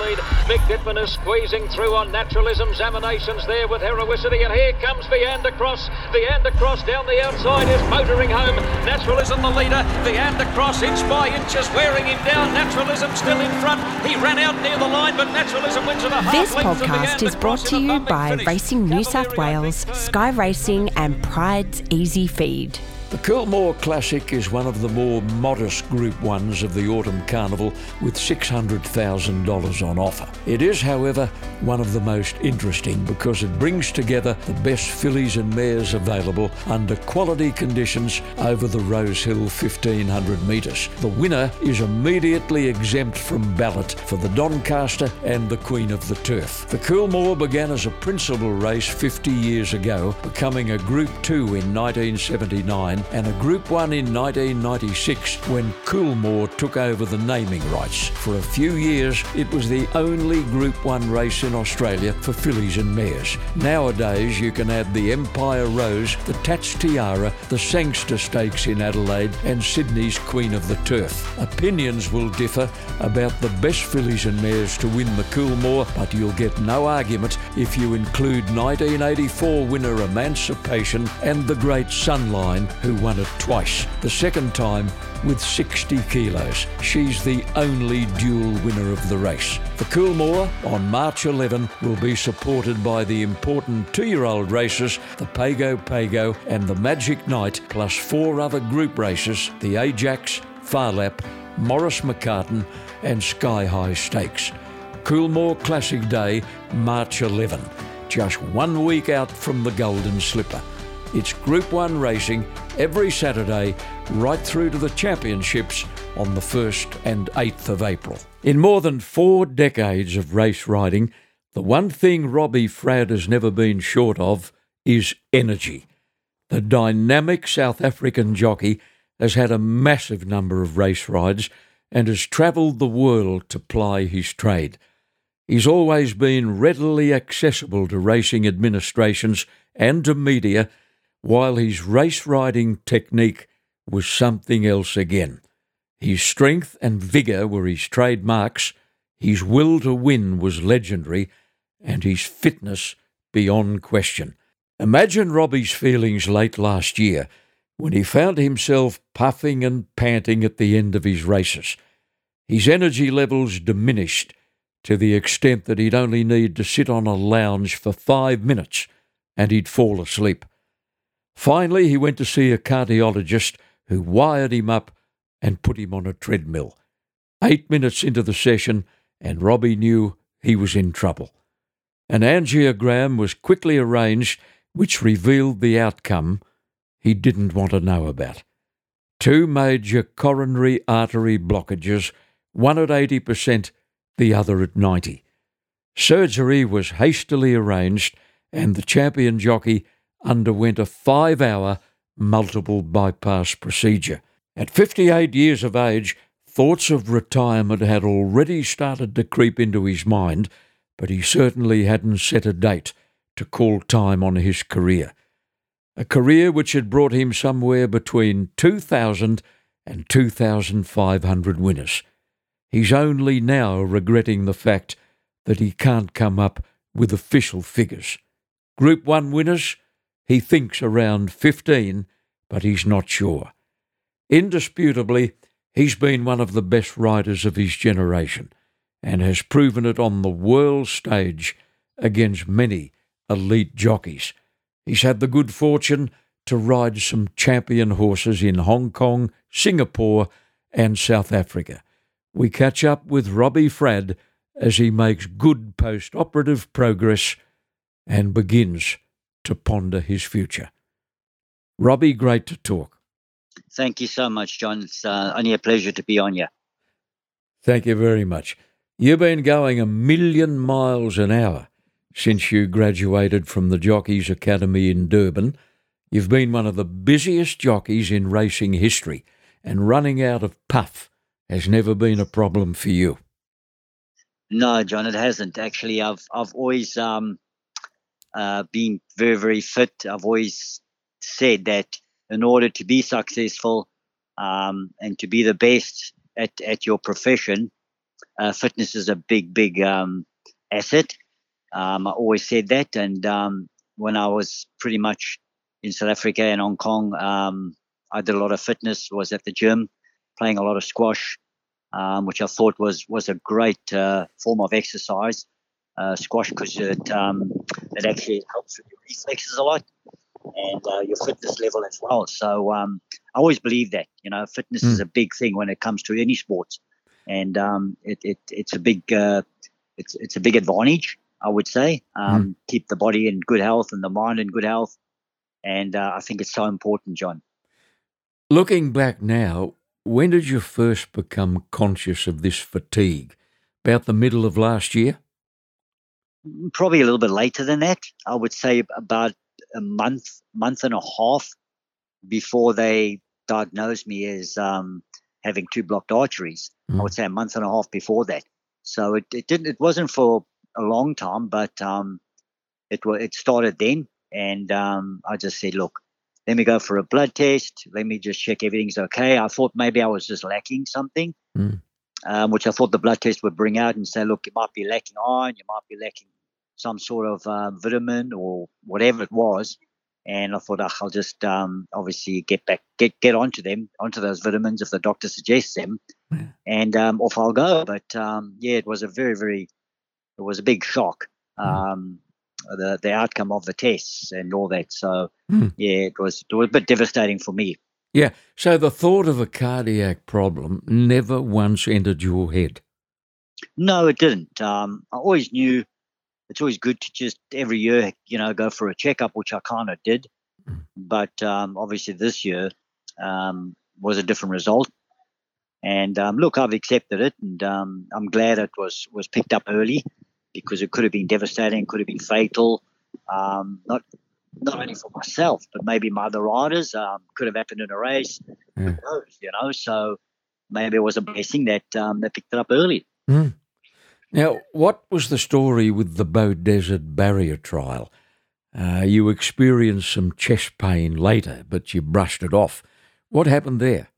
lead. Mick Dittman is squeezing through on naturalism's emanations there with heroicity. And here comes Viander Cross. Viander Cross down the outside is motoring home. Naturalism the leader. Viander Cross inch by inches wearing him down. Naturalism still in front. He ran out near the line, but Naturalism wins at a half This podcast is brought to you by Racing New South Wales, Sky Racing, and Prydes Easy Feed. The Coolmore Classic is one of the more modest Group 1s of the Autumn Carnival with $600,000 on offer. It is, however, one of the most interesting because it brings together the best fillies and mares available under quality conditions over the Rosehill 1500 metres. The winner is immediately exempt from ballot for the Doncaster and the Queen of the Turf. The Coolmore began as a principal race 50 years ago, becoming a Group 2 in 1979 and a Group 1 in 1996 when Coolmore took over the naming rights. For a few years, it was the only Group 1 race in Australia for fillies and mares. Nowadays, you can add the Empire Rose, the Tats Tiara, the Sangster Stakes in Adelaide, and Sydney's Queen of the Turf. Opinions will differ about the best fillies and mares to win the Coolmore, but you'll get no argument if you include 1984 winner Emancipation and the Great Sunline, who won it twice. The second time with 60 kilos. She's the only dual winner of the race. The Coolmore on March 11 will be supported by the important two-year-old races, the Pago Pago and the Magic Night, plus four other group races, the Ajax, Farlap, Maurice McCarten and Sky High Stakes. Coolmore Classic Day, March 11, just one week out from the Golden Slipper. It's Group 1 racing every Saturday right through to the championships on the 1st and 8th of April. In more than four decades of race riding, the one thing Robbie Fradd has never been short of is energy. The dynamic South African jockey has had a massive number of race rides and has travelled the world to ply his trade. He's always been readily accessible to racing administrations and to media while his race riding technique was something else again. His strength and vigour were his trademarks, his will to win was legendary, and his fitness beyond question. Imagine Robbie's feelings late last year when he found himself puffing and panting at the end of his races. His energy levels diminished to the extent that he'd only need to sit on a lounge for five minutes and he'd fall asleep. Finally, he went to see a cardiologist who wired him up and put him on a treadmill. Eight minutes into the session, and Robbie knew he was in trouble. An angiogram was quickly arranged, which revealed the outcome he didn't want to know about. Two major coronary artery blockages, one at 80%, the other at 90. Surgery was hastily arranged, and the champion jockey underwent a five hour multiple bypass procedure. At 58 years of age, thoughts of retirement had already started to creep into his mind, but he certainly hadn't set a date to call time on his career. A career which had brought him somewhere between 2,000 and 2,500 winners. He's only now regretting the fact that he can't come up with official figures. Group 1 winners he thinks around 15, but he's not sure. Indisputably, he's been one of the best riders of his generation and has proven it on the world stage against many elite jockeys. He's had the good fortune to ride some champion horses in Hong Kong, Singapore, and South Africa. We catch up with Robbie Fradd as he makes good post operative progress and begins to ponder his future. Robbie, great to talk. Thank you so much, John. It's uh, only a pleasure to be on you. Thank you very much. You've been going a million miles an hour since you graduated from the Jockeys Academy in Durban. You've been one of the busiest jockeys in racing history, and running out of puff has never been a problem for you. No, John, it hasn't. Actually, I've I've always um, uh, being very, very fit. I've always said that in order to be successful um, and to be the best at, at your profession, uh, fitness is a big, big um, asset. Um, I always said that. And um, when I was pretty much in South Africa and Hong Kong, um, I did a lot of fitness, was at the gym, playing a lot of squash, um, which I thought was was a great uh, form of exercise. Uh, squash because it um, it actually helps with your reflexes a lot and uh, your fitness level as well. So um, I always believe that you know fitness mm. is hmm. a big thing when it comes to any sports, and um, it, it, it's a big uh, it's it's a big advantage I would say. Um, mm. Keep the body in good health and the mind in good health, and uh, I think it's so important, John. Looking back now, when did you first become conscious of this fatigue? About the middle of last year? Probably a little bit later than that. I would say about a month, month and a half before they diagnosed me as um, having two blocked arteries. Mm. I would say a month and a half before that. So it, it didn't. It wasn't for a long time, but um, it it started then, and um, I just said, look, let me go for a blood test. Let me just check everything's okay. I thought maybe I was just lacking something, mm. Um, which I thought the blood test would bring out and say, look, you might be lacking iron, you might be lacking some sort of um, vitamin or whatever it was. And I thought, oh, I'll just um, obviously get back, get get onto them, onto those vitamins if the doctor suggests them, yeah. and um, off I'll go. But um, yeah, it was a very, very, it was a big shock. Mm. the the outcome of the tests and all that. So mm. yeah, it was it was a bit devastating for me. Yeah. So the thought of a cardiac problem never once entered your head. No, it didn't. Um, I always knew it's always good to just every year, you know, go for a checkup, which I kind of did. But um, obviously, this year um, was a different result. And um, look, I've accepted it, and um, I'm glad it was was picked up early because it could have been devastating, could have been fatal. Um, not not only for myself, but maybe my other riders. Um, could have happened in a race. Mm. you know, so maybe it was a blessing that they picked it up early. Mm. Now, what was the story with the Bow Desert barrier trial? Uh, you experienced some chest pain later, but you brushed it off. What happened there?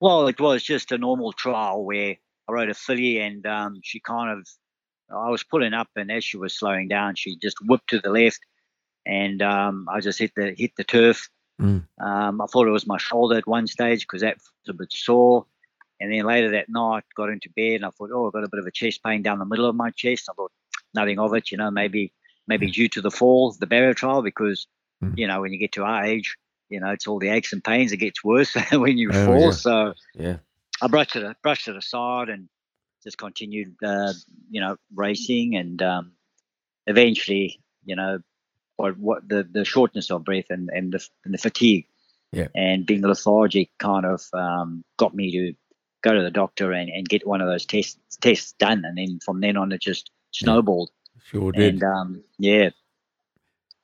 Well, it was just a normal trial where I rode a filly and um, she kind of, I was pulling up and as she was slowing down, she just whipped to the left and um, I just hit the hit the turf. Mm. Um, I thought it was my shoulder at one stage because that was a bit sore. And then later that night, got into bed and I thought, oh, I've got a bit of a chest pain down the middle of my chest. I thought nothing of it, you know, maybe maybe mm. due to the fall, the barrier trial, because mm. you know when you get to our age, you know, it's all the aches and pains. It gets worse when you oh, fall. Yeah. So yeah, I brushed it brushed it aside and just continued, uh, you know, racing and um, eventually, you know, what what the the shortness of breath and and the and the fatigue. Yeah. And being lethargic kind of um, got me to go to the doctor and, and get one of those tests tests done, and then from then on it just snowballed. Sure did. And um, yeah.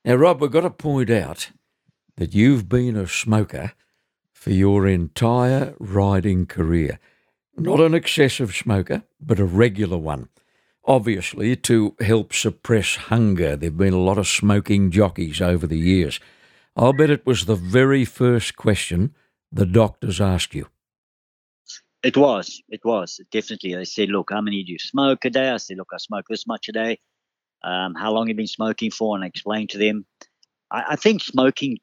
Now, Rob, we've got to point out that you've been a smoker for your entire riding career. Not an excessive smoker, but a regular one. Obviously, to help suppress hunger, there have been a lot of smoking jockeys over the years. I'll bet it was the very first question the doctors asked you. It was. It was definitely. They said, "Look, how many do you smoke a day?" I said, "Look, I smoke this much a day." Um, how long have you been smoking for? And I explained to them. I, I think smoking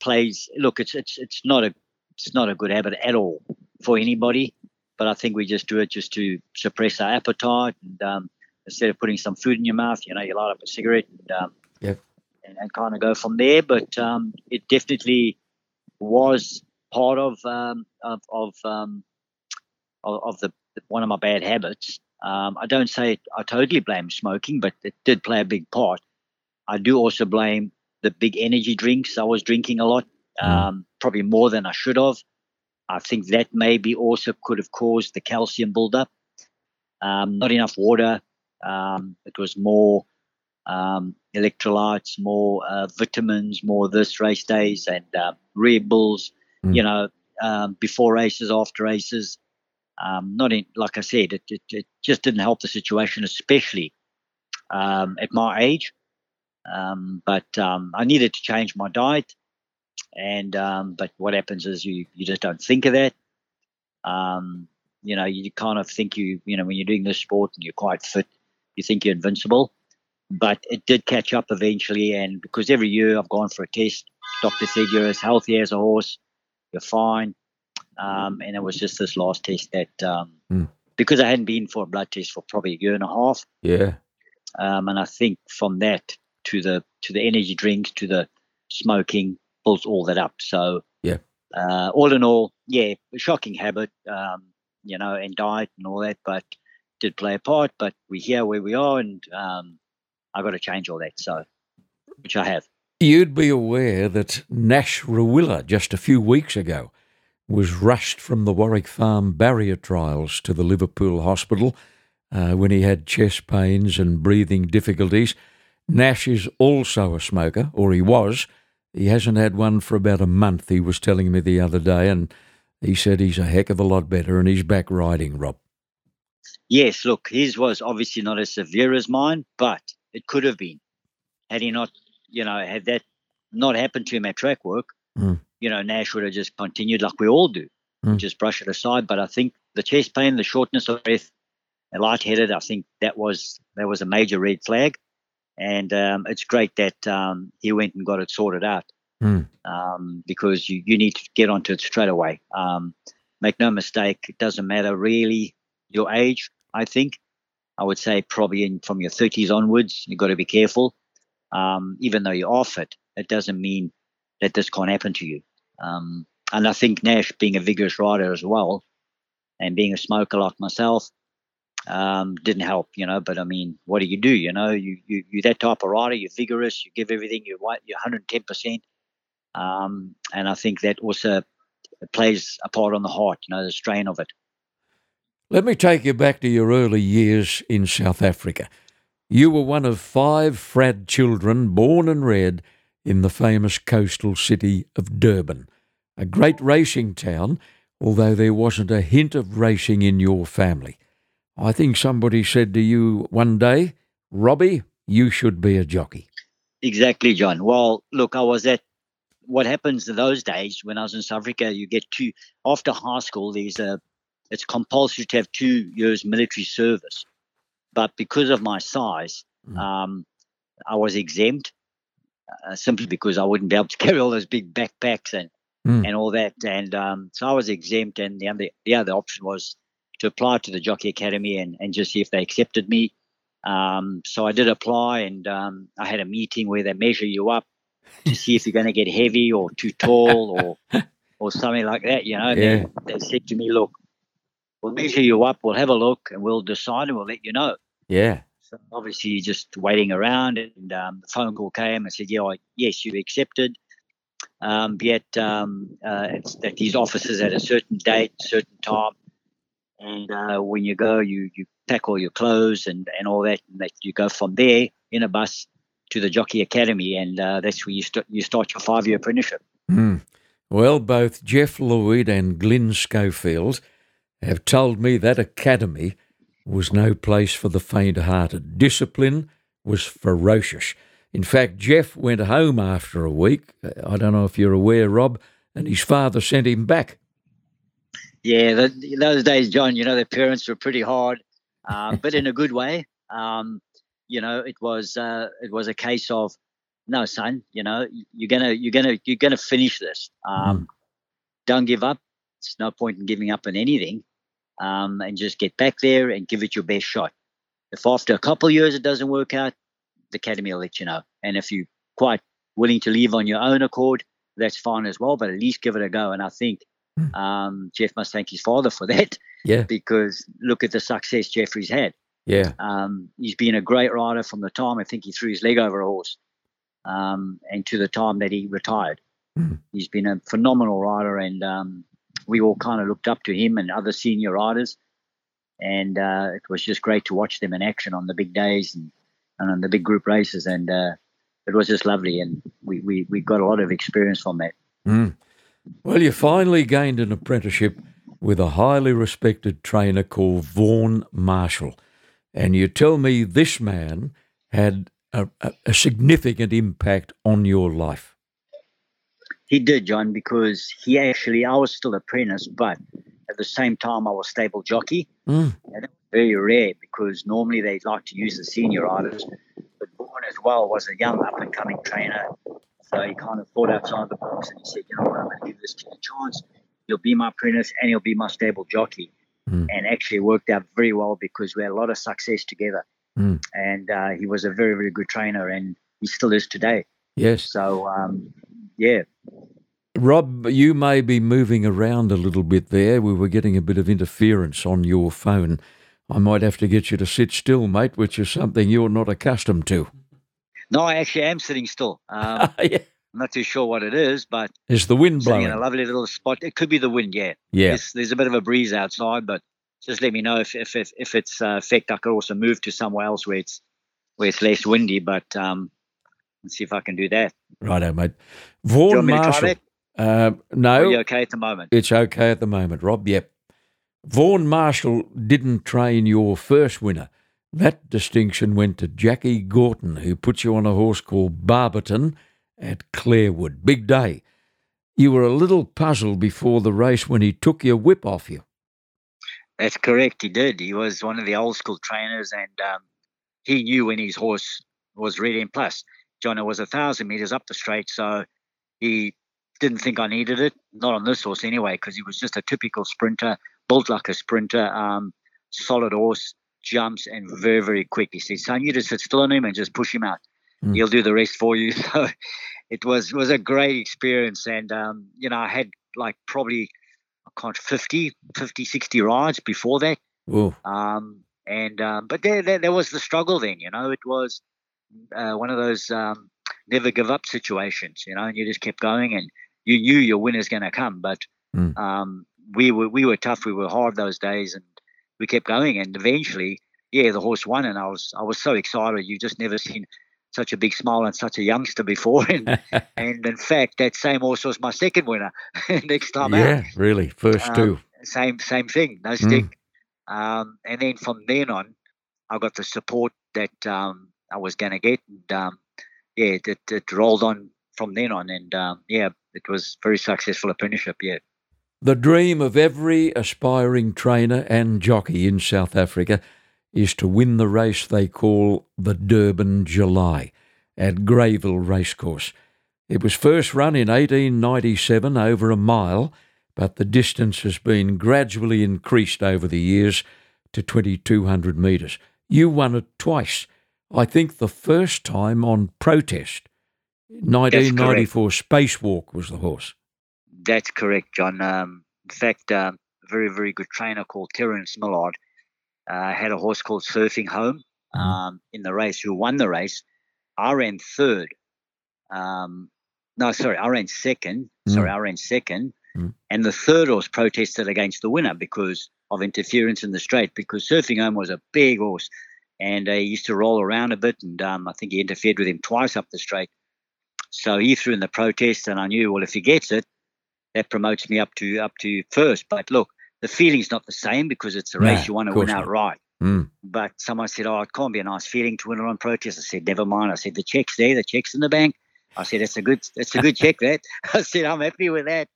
plays. Look, it's it's it's not a it's not a good habit at all for anybody. But I think we just do it just to suppress our appetite, and um, instead of putting some food in your mouth, you know, you light up a cigarette and um, yep. and, and kind of go from there. But um, it definitely was part of um, of, of um, of, of the one of my bad habits. Um, I don't say I totally blame smoking, but it did play a big part. I do also blame the big energy drinks I was drinking a lot, mm. um, probably more than I should have. I think that maybe also could have caused the calcium buildup. Um, not enough water. Um, it was more um, electrolytes, more uh, vitamins, more this race days and uh, Red Bulls. Mm. You know, um, before races, after races. Um, not in, like I said, it, it, it, just didn't help the situation, especially um, at my age. Um, but um, I needed to change my diet, and um, but what happens is you you just don't think of that. Um, you know, you kind of think you, you know, when you're doing this sport and you're quite fit, you think you're invincible. But it did catch up eventually, and because every year I've gone for a test, doctor said you're as healthy as a horse, you're fine. Um, and it was just this last test that, um, Mm. because I hadn't been for a blood test for probably a year and a half, Yeah. um, and I think from that to the to the energy drinks to the smoking built all that up. So Yeah. uh, all in all, yeah, shocking habit, um, you know, and diet and all that, but did play a part. But we're here where we are, and um, I got to change all that. So, which I have. You'd be aware that Nash Rawiller just a few weeks ago was rushed from the Warwick Farm barrier trials to the Liverpool hospital uh, when he had chest pains and breathing difficulties. Nash is also a smoker, or he was. He hasn't had one for about a month, he was telling me the other day, and he said he's a heck of a lot better and he's back riding, Rob. Yes, look, his was obviously not as severe as mine, but it could have been had he not, you know, had that not happened to him at track work. Mm. You know, Nash would have just continued like we all do, Mm. just brush it aside. But I think the chest pain, the shortness of breath, the lightheaded, I think that was that was a major red flag, and um, it's great that um, he went and got it sorted out Mm. um, because you, you need to get onto it straight away. Um, make no mistake, it doesn't matter really your age. I think I would say probably in, from your 30s onwards, you've got to be careful. Um, even though you're off it, it doesn't mean that this can't happen to you. Um, and I think Nash, being a vigorous rider as well, and being a smoker like myself, um, didn't help, you know. But I mean, what do you do? You know, you you you're that type of rider. You're vigorous. You give everything. You're. You're 110 percent. Um, and I think that also plays a part on the heart. You know, the strain of it. Let me take you back to your early years in South Africa. You were one of five Fradd children born and reared in the famous coastal city of Durban, a great racing town, although there wasn't a hint of racing in your family. I think somebody said to you one day, Robbie, you should be a jockey. Exactly, John. Well, look, I was at what happens in those days when I was in South Africa. You get two after high school. There's a it's compulsory to have two years military service, but because of my size, Mm. um, I was exempt uh, simply because I wouldn't be able to carry all those big backpacks and Mm. and all that. And um, so I was exempt, and the other the other option was to apply to the Jockey Academy and and just see if they accepted me. Um, so I did apply, and um, I had a meeting where they measure you up to see if you're going to get heavy or too tall or or something like that. You know, Yeah. they, they said to me, "Look, we'll measure you up, we'll have a look, and we'll decide, and we'll let you know." Yeah. So obviously, you're just waiting around, and um, the phone call came and said, "Yeah, I, yes, you accepted." Um, yet um, uh, it's that these offices at a certain date, certain time, and uh, when you go, you you pack all your clothes and and all that, and that you go from there in a bus to the Jockey Academy, and uh, that's where you start you start your five year apprenticeship. Hmm. Well, both Jeff Lloyd and Glyn Schofield have told me that academy was no place for the faint hearted. Discipline was ferocious. In fact, Jeff went home after a week. Uh, I don't know if you're aware, Rob, and his father sent him back. Yeah, the, those days, John, you know, their parents were pretty hard, uh, but in a good way. Um, you know, it was uh, it was a case of, no, son, you know, you're gonna you're gonna you're gonna finish this. Um, Don't give up. It's no point in giving up on anything, um, and just get back there and give it your best shot. If after a couple of years it doesn't work out, the academy will let you know. And if you're quite willing to leave on your own accord, that's fine as well. But at least give it a go. And I think. Um, Jeff must thank his father for that Yeah, because look at the success Jeffrey's had. yeah, Um, he's been a great rider from the time I think he threw his leg over a horse um, and to the time that he retired. Mm. He's been a phenomenal rider, and um, we all kind of looked up to him and other senior riders. And uh, it was just great to watch them in action on the big days and, and on the big group races. And uh, it was just lovely, and we, we, we got a lot of experience from that. Mm. Well, you finally gained an apprenticeship with a highly respected trainer called Vaughan Marshall. And you tell me this man had a, a, a significant impact on your life. He did, John, because he actually, I was still apprentice, but at the same time I was stable jockey. Mm. And it was very rare because normally they like to use the senior riders. But Vaughan as well was a young up and coming trainer. So he kind of thought outside the box and he said, you know what, I'm going to give this kid a chance. He'll be my apprentice and he'll be my stable jockey. Mm. And actually worked out very well because we had a lot of success together. Mm. And uh, he was a very, very good trainer and he still is today. Yes. So, um, yeah, Rob, you may be moving around a little bit there. We were getting a bit of interference on your phone. I might have to get you to sit still, mate, which is something you're not accustomed to. No, I actually am sitting still. Um, yeah. I'm not too sure what it is, but Is the wind blowing? in a lovely little spot. It could be the wind, yeah. Yeah. There's, there's a bit of a breeze outside, but just let me know if if if, if it's uh, effect. I could also move to somewhere else where it's where it's less windy, but um, let's see if I can do that. Righto, mate. Vaughan want to try Marshall. Uh, Are no, you okay at the moment? it's okay at the moment, Rob. Yep. Vaughan Marshall didn't train your first winner. That distinction went to Jackie Gorton, who put you on a horse called Barberton at Clairwood. Big day. You were a little puzzled before the race when he took your whip off you. That's correct. He did. He was one of the old school trainers, and um, he knew when his horse was ready. And plus, John, it was a thousand meters up the straight, so he didn't think I needed it. Not on this horse anyway, because he was just a typical sprinter, built like a sprinter, um, solid horse, jumps and very very quick. He said, "Son, you just sit still on him and just push him out. Mm. He'll do the rest for you." So it was was a great experience, and um, you know I had like probably I can't 50, 50, 60 rides before that. Um, and um, but there, there there was the struggle then. You know, it was uh, one of those um, never give up situations. You know, and you just kept going, and you knew your winner's going to come. But Mm. um, we were we were tough. We were hard those days, and we kept going. And eventually, yeah, the horse won, and I was I was so excited. You just never seen such a big smile and such a youngster before. And and in fact, that same horse was my second winner next time out yeah, really. First Um, two. same same thing, no Mm. stick. Um, and then from then on, I got the support that um, I was going to get, and um, yeah, it, it rolled on from then on, and um, yeah, it was very successful apprenticeship. Yeah, The dream of every aspiring trainer and jockey in South Africa is to win the race they call the Durban July at Greyville Racecourse. It was first run in 1897 over a mile, but the distance has been gradually increased over the years to 2200 metres. You won it twice. I think the first time on protest. 1994 Spacewalk was the horse. That's correct, John. Um, in fact, um, a very very good trainer called Terence Millard uh, had a horse called Surfing Home Mhm. um, in the race. Who won the race? I ran third. Um, no, sorry, I ran second. Sorry, I ran second. Mm. And the third horse protested against the winner because of interference in the straight. Because Surfing Home was a big horse, and uh, he used to roll around a bit, and um, I think he interfered with him twice up the straight. So he threw in the protest, and I knew, well, if he gets it, that promotes me up to up to first. But look, the feeling's not the same because it's a race you want to win outright. Mm. But someone said, "Oh, it can't be a nice feeling to win it on protest." I said, "Never mind." I said, "The check's there. The check's in the bank." I said, "It's a good, it's a good check." That I said, "I'm happy with that."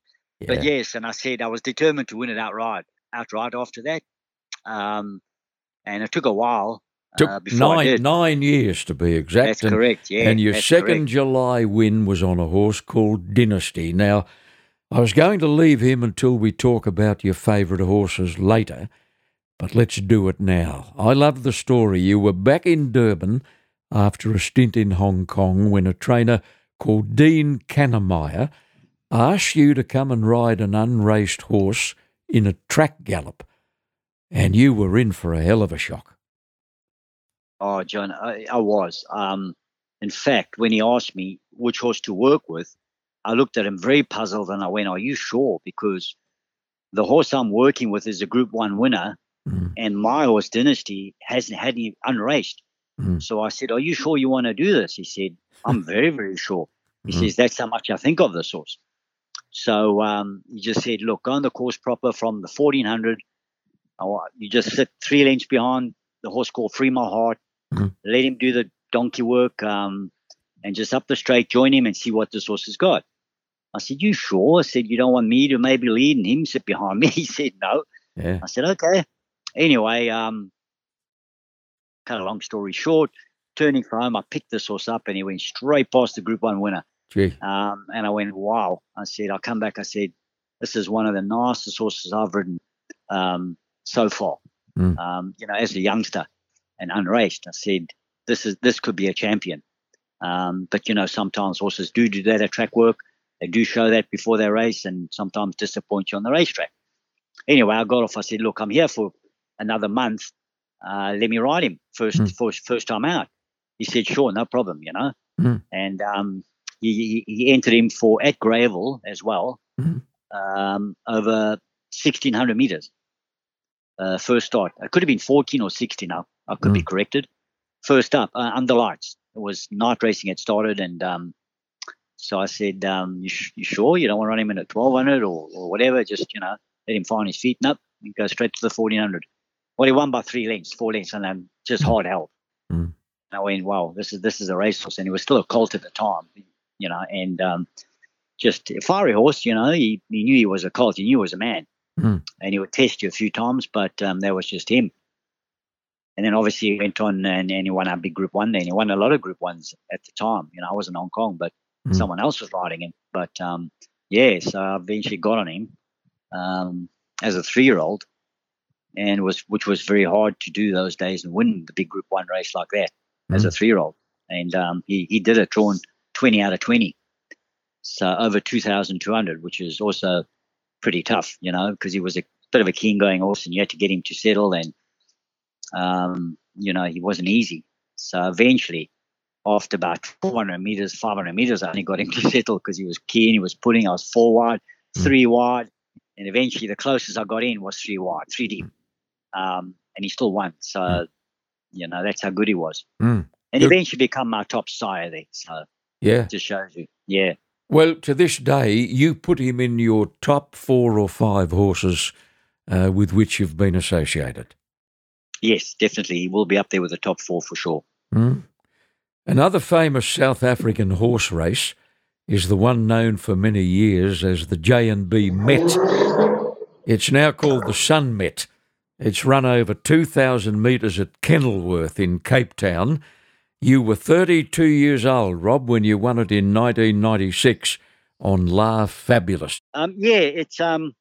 But yes, and I said I was determined to win it outright. Outright after that, um, and it took a while Took uh, before nine nine years to be exact. That's and, correct. Yeah, and your second correct. July win was on a horse called Dynasty. Now, I was going to leave him until we talk about your favourite horses later, but let's do it now. I love the story. You were back in Durban after a stint in Hong Kong when a trainer called Dean Kannemeyer asked you to come and ride an unraced horse in a track gallop, and you were in for a hell of a shock. Oh, John, I, I was. Um, in fact, when he asked me which horse to work with, I looked at him very puzzled and I went, Are you sure? Because the horse I'm working with is a Group One winner, Mm. and my horse Dynasty hasn't had any unraced. Mm. So I said, Are you sure you want to do this? He said, I'm very, very sure. He Mhm. says, That's how much I think of this horse. So um, he just said, Look, go on the course proper from the 1400. I You just sit three lengths behind the horse called Free My Heart. Mhm. Let him do the donkey work um, and just up the straight, join him and see what this horse has got. I said, You sure? I said, You don't want me to maybe lead and him sit behind me? He said, No. Yeah. I said, Okay. Anyway, um, cut a long story short, turning for home, I picked this horse up and he went straight past the Group One winner. Gee. Um, and I went, Wow. I said, I'll come back, I said, This is one of the nicest horses I've ridden um, so far. Mm. Um, you know, as a youngster and unraced, I said, This is this could be a champion. Um, but you know, sometimes horses do do that at track work. They do show that before their race, and sometimes disappoint you on the racetrack. Anyway, I got off. I said, "Look, I'm here for another month. Uh, let me ride him first, Mm. first, first time out." He said, "Sure, no problem," you know. Mm. And um, he, he entered him for at Greyville as well, Mhm. um, over 1600 meters. Uh, first start. It could have been 14 or 16. Now I could be corrected. First up, uh, under lights. It was night racing had started, and um, so I said, um, you, sh- "You sure you don't want to run him in at 1200 or, or whatever? Just you know, let him find his feet. He goes straight to the 1400. Well, he won by three lengths, four lengths, and then just hard held. Mm. And I went, "Wow, this is this is a racehorse," and he was still a colt at the time, you know, and um, just a fiery horse. You know, he, he knew he was a colt. He knew he was a man, Mm. and he would test you a few times, but um, that was just him. And then obviously he went on and, and he won our big group one and he won a lot of group ones at the time. You know, I was in Hong Kong, but Mm. someone else was riding him. But um, yeah, so I eventually got on him um, as a three year old and was which was very hard to do those days and win the big group one race like that as a three year old. And um, he, he did it drawn 20 out of 20. So over 2,200, which is also pretty tough, you know, because he was a bit of a keen going horse and you had to get him to settle and, um, you know, he wasn't easy. So eventually, after about 400 meters, 500 meters, I only got him to settle because he was keen. He was pulling. I was four wide, Mm. three wide. And eventually, the closest I got in was three wide, three deep. Um, and he still won. So, you know, that's how good he was. Mm. And eventually become my top sire there. So, Yeah. just shows you. Yeah. Well, to this day, you put him in your top four or five horses uh, with which you've been associated. Yes, definitely. He will be up there with the top four for sure. Mm. Another famous South African horse race is the one known for many years as the J&B Met. It's now called the Sun Met. It's run over 2,000 metres at Kenilworth in Cape Town. You were 32 years old, Rob, when you won it in 1996 on La Fabulous. Um, yeah, it's um,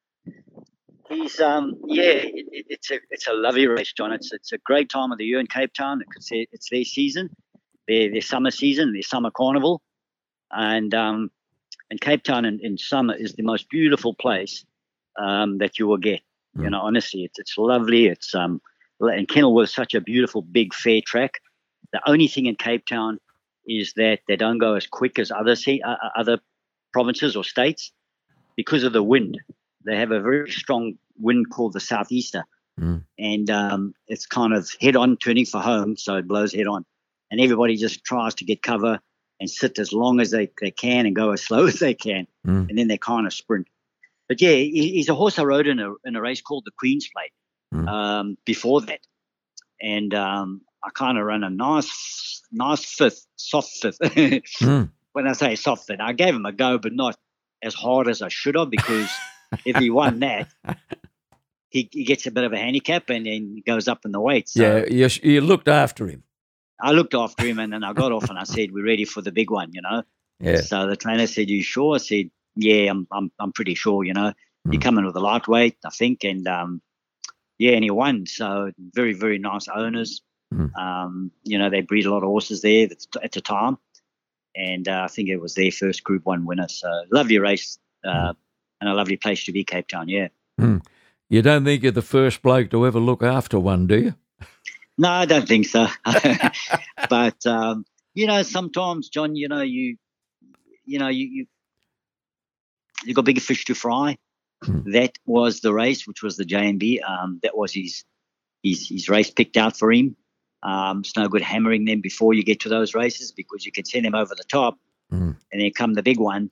he's um, yeah, it, it- it's a it's a lovely race, John. It's it's a great time of the year in Cape Town because they- it's their season, their their summer season, their summer carnival, and um, and Cape Town in, in summer is the most beautiful place um, that you will get. You Mm. know, honestly, it's it's lovely. It's um, and Kenilworth is such a beautiful big fair track. The only thing in Cape Town is that they don't go as quick as other sea, uh, uh, other provinces or states because of the wind. They have a very strong wind called the southeaster, Mm. and um, it's kind of head on turning for home, so it blows head on, and everybody just tries to get cover and sit as long as they, they can and go as slow as they can, Mm. and then they kind of sprint. But yeah, he, he's a horse I rode in a in a race called the Queen's Plate Mm. um, before that, and um, I kind of ran a nice nice fifth, soft fifth. Mm. when I say soft fifth, I gave him a go, but not as hard as I should have because if he won that, he, he gets a bit of a handicap and then goes up in the weight. So Yeah, yes, you looked after him. I looked after him and then I got off and I said, "We're ready for the big one," you know. Yeah. So the trainer said, "You sure?" I said, "Yeah, I'm I'm I'm pretty sure." You know, you Mm. come in with a lightweight, I think, and um, yeah, and he won. So very very nice owners. Mm. Um, you know, they breed a lot of horses there at the time, and uh, I think it was their first Group One winner. So lovely race uh, and a lovely place to be, Cape Town. Yeah. You don't think you're the first bloke to ever look after one, do you? No, I don't think so. but um, you know, sometimes, John, you know, you you know, you you you got bigger fish to fry. Hmm. That was the race, which was the J&B. Um, that was his his his race picked out for him. Um, it's no good hammering them before you get to those races because you can send them over the top, Hmm. and then come the big one.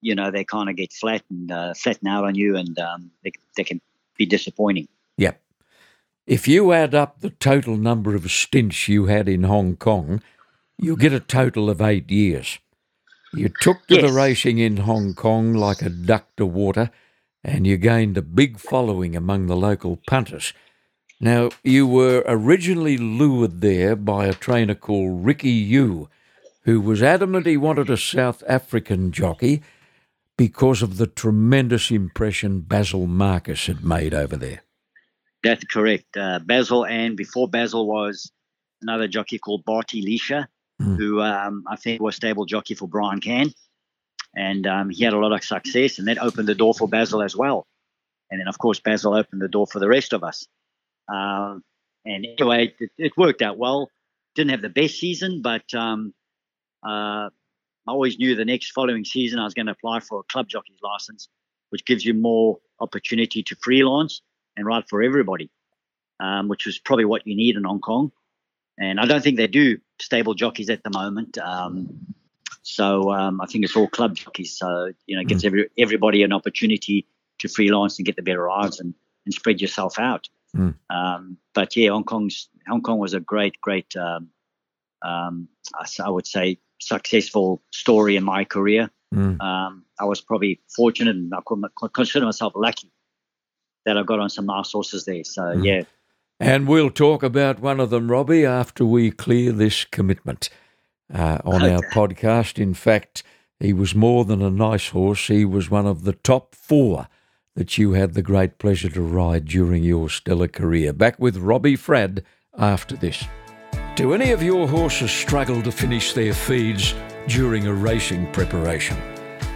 You know, they kind of get flat and uh, flatten out on you, and um, they they can be disappointing. Yep. If you add up the total number of stints you had in Hong Kong, you get a total of eight years. You took to Yes. the racing in Hong Kong like a duck to water, and you gained a big following among the local punters. Now, you were originally lured there by a trainer called Ricky Yu, who was adamant he wanted a South African jockey because of the tremendous impression Basil Marcus had made over there. That's correct. Uh, Basil and before Basil was another jockey called Bartie Leisher, Mm. who um, I think was stable jockey for Brian Kan. And um, he had a lot of success, and that opened the door for Basil as well. And then, of course, Basil opened the door for the rest of us. Um, and anyway, it, it worked out well. Didn't have the best season, but um, uh, I always knew the next following season I was going to apply for a club jockey's license, which gives you more opportunity to freelance and ride for everybody, um, which was probably what you need in Hong Kong. And I don't think they do stable jockeys at the moment. Um, so um, I think it's all club jockeys. So you know, it gives every everybody an opportunity to freelance and get the better odds and, and spread yourself out. Mm. Um, but yeah, Hong Kong's Hong Kong was a great, great, um, um, I, I would say, successful story in my career. Mm. Um, I was probably fortunate, and I could consider myself lucky that I got on some nice horses there. So Mm. yeah, And we'll talk about one of them, Robbie, after we clear this commitment uh, on our podcast. In fact, he was more than a nice horse. He was one of the top four that you had the great pleasure to ride during your stellar career. Back with Robbie Fradd after this. Do any of your horses struggle to finish their feeds during a racing preparation?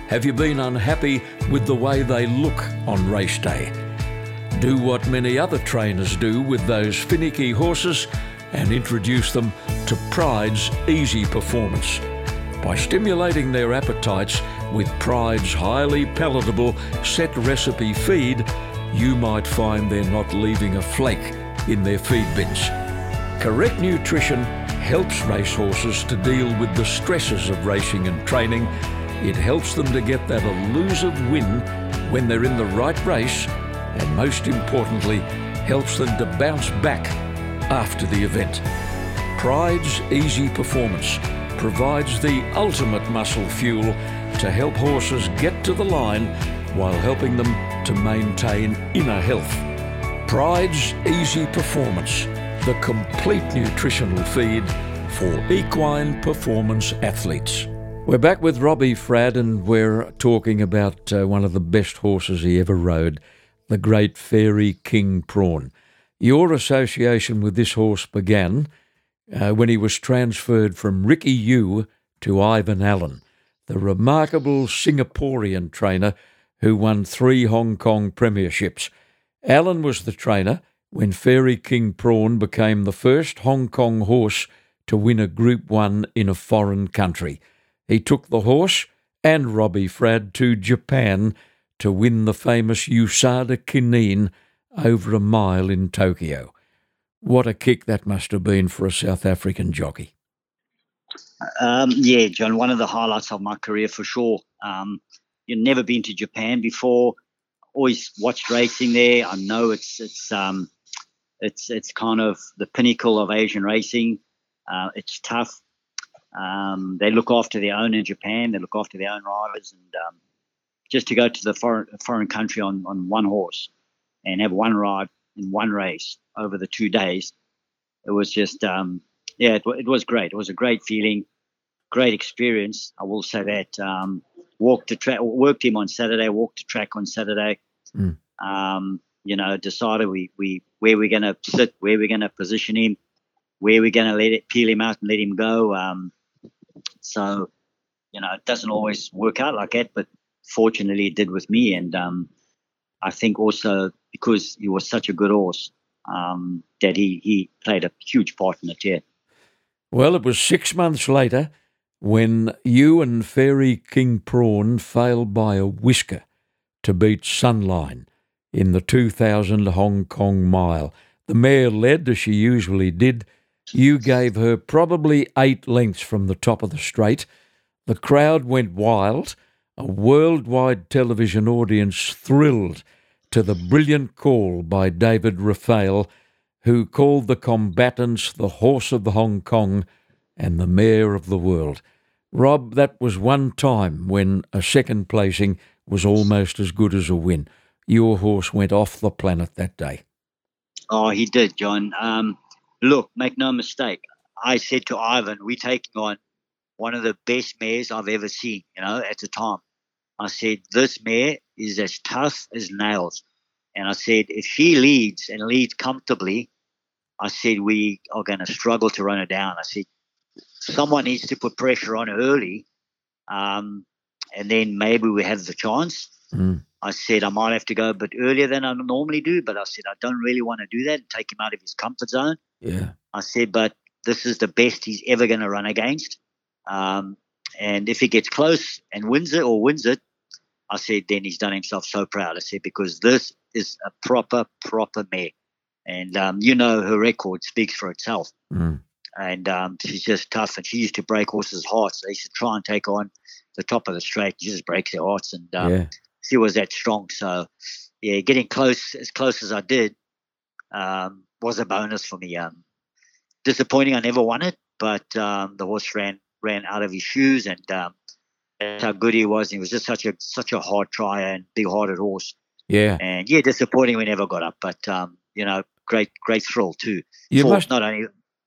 Have you been unhappy with the way they look on race day? Do what many other trainers do with those finicky horses and introduce them to Prydes easy performance. By stimulating their appetites with Prydes highly palatable set recipe feed, you might find they're not leaving a flake in their feed bins. Correct nutrition helps racehorses to deal with the stresses of racing and training. It helps them to get that elusive win when they're in the right race, and most importantly, helps them to bounce back after the event. Prydes Easy Performance provides the ultimate muscle fuel to help horses get to the line while helping them to maintain inner health. Prydes Easy Performance, the complete nutritional feed for equine performance athletes. We're back with Robbie Fradd, and we're talking about uh, one of the best horses he ever rode, the great Fairy King Prawn. Your association with this horse began uh, when he was transferred from Ricky Yu to Ivan Allan, the remarkable Singaporean trainer who won three Hong Kong premierships. Allan was the trainer when Fairy King Prawn became the first Hong Kong horse to win a Group 1 in a foreign country. He took the horse and Robbie Fradd to Japan to win the famous Yasuda Kinen over a mile in Tokyo. What a kick that must have been for a South African jockey. Um, yeah, John, one of the highlights of my career for sure. Um, you've never been to Japan before. Always watched racing there. I know it's it's um, it's it's kind of the pinnacle of Asian racing. Uh, it's tough. Um, they look after their own in Japan. They look after their own riders, and um, just to go to the foreign foreign country on on one horse and have one ride in one race over the two days, it was just um, yeah, it, it was great. It was a great feeling great experience. I will say that. Um, walked the track, worked him on Saturday, walked the track on Saturday. Mm. You know, decided we we where we're going to sit, where we're going to position him, where we're going to let it peel him out and let him go. Um, so, you know, it doesn't always work out like that, but fortunately it did with me. And um, I think also because he was such a good horse, um, that he he played a huge part in it. Yeah. Well, it was six months later when you and Fairy King Prawn failed by a whisker to beat Sunline in the 2000 Hong Kong mile. The mare led as she usually did. You gave her probably eight lengths from the top of the straight. The crowd went wild. A worldwide television audience thrilled to the brilliant call by David Raphael, who called the combatants the horse of the Hong Kong and the mare of the world. Rob, that was one time when a second placing was almost as good as a win. Your horse went off the planet that day. Oh, he did, John. Um, look, make no mistake. I said to Ivan, we're taking on one of the best mares I've ever seen, you know, at the time. I said, this mare is as tough as nails. And I said, if she leads and leads comfortably, I said, we are going to struggle to run her down. I said, someone needs to put pressure on early, um, and then maybe we have the chance. Mm. I said I might have to go a bit earlier than I normally do, but I said I don't really want to do that and take him out of his comfort zone. Yeah. I said, but this is the best he's ever going to run against. Um, and if he gets close and wins it or wins it, I said, then he's done himself so proud. I said, because this is a proper, proper mare. And um, you know, her record speaks for itself. Mm. And um, she's just tough. And she used to break horses' hearts. They used to try and take on the top of the straight. She just breaks their hearts. And um, yeah. She was that strong. So, yeah, getting close, as close as I did, um, was a bonus for me. Um, disappointing, I never won it, but um, the horse ran ran out of his shoes, and um, that's how good he was. He was just such a such a hard trier and big hearted horse. Yeah. And yeah, disappointing we never got up, but um, you know, great great thrill too. You for, must- not only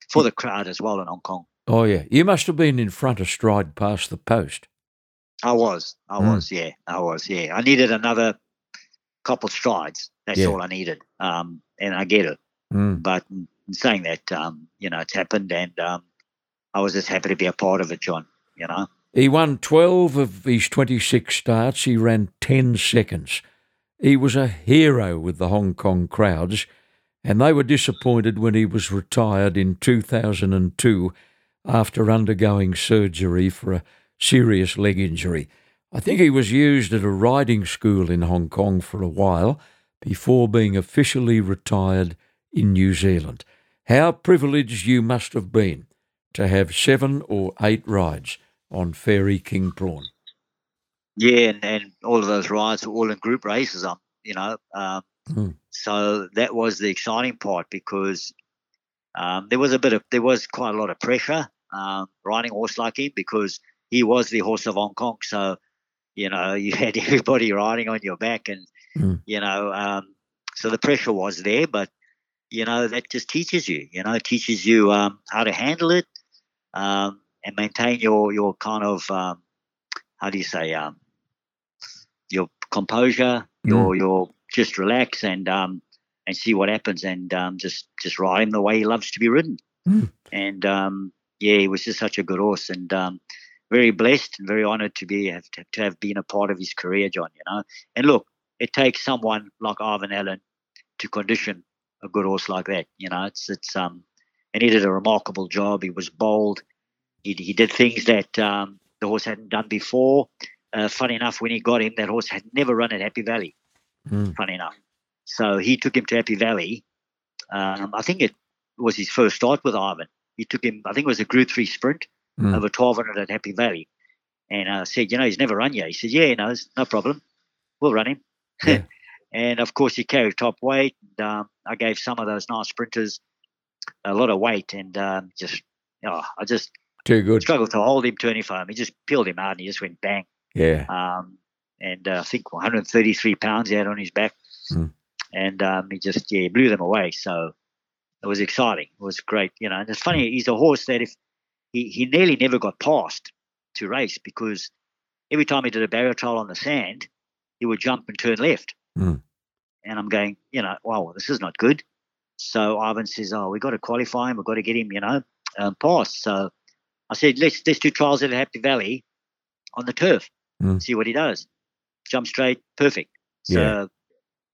for the crowd as well in Hong Kong. Oh, yeah. You must have been in front of stride past the post. I was, I Mm. was, yeah, I was, yeah. I needed another couple strides. That's Yeah. all I needed. Um, and I get it. Mm. But in saying that, um, you know, it's happened, and um, I was just happy to be a part of it, John. You know, He won 12 of his 26 starts. He ran 10 seconds. He was a hero with the Hong Kong crowds, and they were disappointed when he was retired in 2002 after undergoing surgery for a serious leg injury. I think he was used at a riding school in Hong Kong for a while before being officially retired in New Zealand. How privileged you must have been to have seven or eight rides on Fairy King Prawn. yeah, and, and all of those rides were all in group races. Um, you know, um, Mm. so that was the exciting part because um, there was a bit of there was quite a lot of pressure um, riding horse like him because he was the horse of Hong Kong. So you know, you had everybody riding on your back, and Mm. you know, um, so the pressure was there, but you know that just teaches you. You know, teaches you um, how to handle it um, and maintain your your kind of um, how do you say um, your composure, your your just relax and um, and see what happens, and um, just just ride him the way he loves to be ridden. Mm. And um, yeah, he was just such a good horse, and um, very blessed and very honoured to be have, to have been a part of his career, John. You know, and look, it takes someone like Ivan Allan to condition a good horse like that. You know, it's it's um, and he did a remarkable job. He was bold. He he did things that um, the horse hadn't done before. Uh, funny enough, when he got him, that horse had never run at Happy Valley. Mm. Funny enough, so he took him to Happy Valley. Um, I think it was his first start with Ivan. He took him. I think it was a Group Three sprint Mm. over twelve hundred at Happy Valley, and I said, you know, he's never run yet. He said, yeah, he knows, no problem. We'll run him. Yeah. and of course, he carried top weight. And, um, I gave some of those nice sprinters a lot of weight, and um, just, oh, I just Too good. struggled to hold him, turn him home. He just peeled him out, and he just went bang. Yeah. Um, and uh, I think 133 pounds he had on his back, Mm. and um, he just yeah blew them away. So it was exciting. It was great, you know. And it's funny, he's a horse that if he, he nearly never got past to race because every time he did a barrier trial on the sand, he would jump and turn left. Mm. And I'm going, you know, wow, this is not good. So Ivan says, oh, we've got to qualify him. We've got to get him, you know, um, past. So I said, let's let's do trials at Happy Valley on the turf, Mm. see what he does. Jump straight, perfect. So Yeah.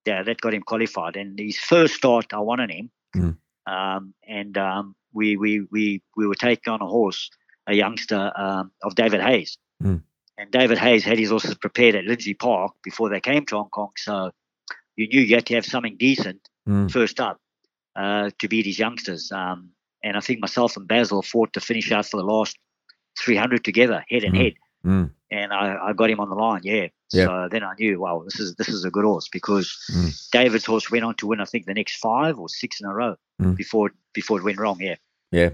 yeah, that got him qualified. And his first start, I wanted him, Mm. um, and um, we we we we were taking on a horse, a youngster um, of David Hayes. Mm. And David Hayes had his horses prepared at Lindsay Park before they came to Hong Kong. So you knew you had to have something decent Mm. first up uh, to beat his youngsters. Um, and I think myself and Basil fought to finish out for the last 300 together, head and Mhm. head. Mm. And I, I got him on the line, yeah. Yeah. So then I knew, wow, this is this is a good horse because Mm. David's horse went on to win, I think, the next five or six in a row Mm. before before it went wrong. Yeah, Yeah.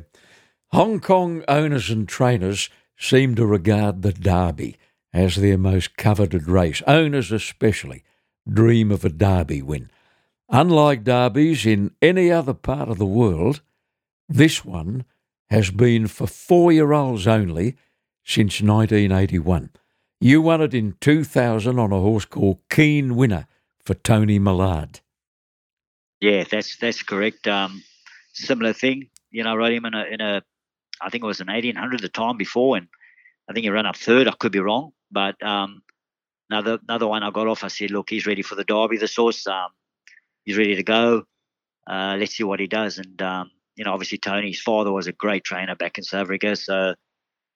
Hong Kong owners and trainers seem to regard the Derby as their most coveted race. Owners especially dream of a Derby win. Unlike derbies in any other part of the world, this one has been for four year olds only since 1981. You won it in 2000 on a horse called Keen Winner for Tony Millard. Yeah, that's that's correct. Um, similar thing. You know, I rode him in a, in a, I think it was an 1800 the time before, and I think he ran up third. I could be wrong, but um, another another one I got off. I said, look, he's ready for the Derby. The source, um, he's ready to go. Uh, let's see what he does. And um, you know, obviously Tony's father was a great trainer back in South Africa, so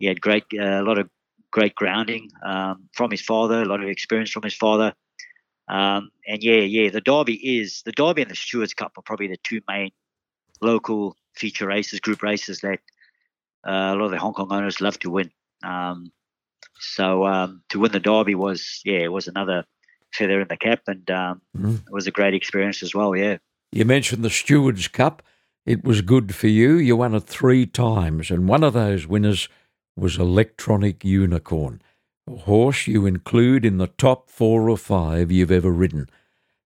he had great uh, a lot of great grounding um, from his father, a lot of experience from his father. Um, and yeah, yeah, the Derby is the Derby and the Stewards Cup are probably the two main local feature races, group races that uh, a lot of the Hong Kong owners love to win. Um, so um, to win the Derby was yeah, it was another feather in the cap, and um, mm. it was a great experience as well. Yeah. You mentioned the Stewards Cup. It was good for you. You won it three times, and one of those winners was Electronic Unicorn, a horse you include in the top four or five you've ever ridden.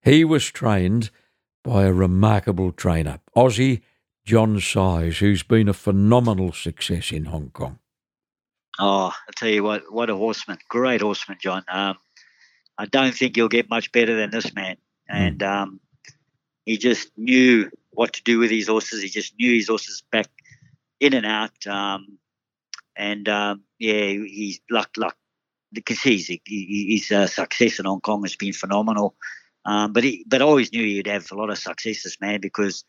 He was trained by a remarkable trainer, Aussie John Size, who's been a phenomenal success in Hong Kong. Oh, I tell you what, what a horseman! Great horseman, John. Um, I don't think you'll get much better than this man. Hmm. And um, he just knew what to do with his horses. He just knew his horses back in and out. Um, and um, yeah, he's luck, luck. Because he's his uh, success in Hong Kong has been phenomenal. Um, but he, but I always knew he'd have a lot of success, this man, because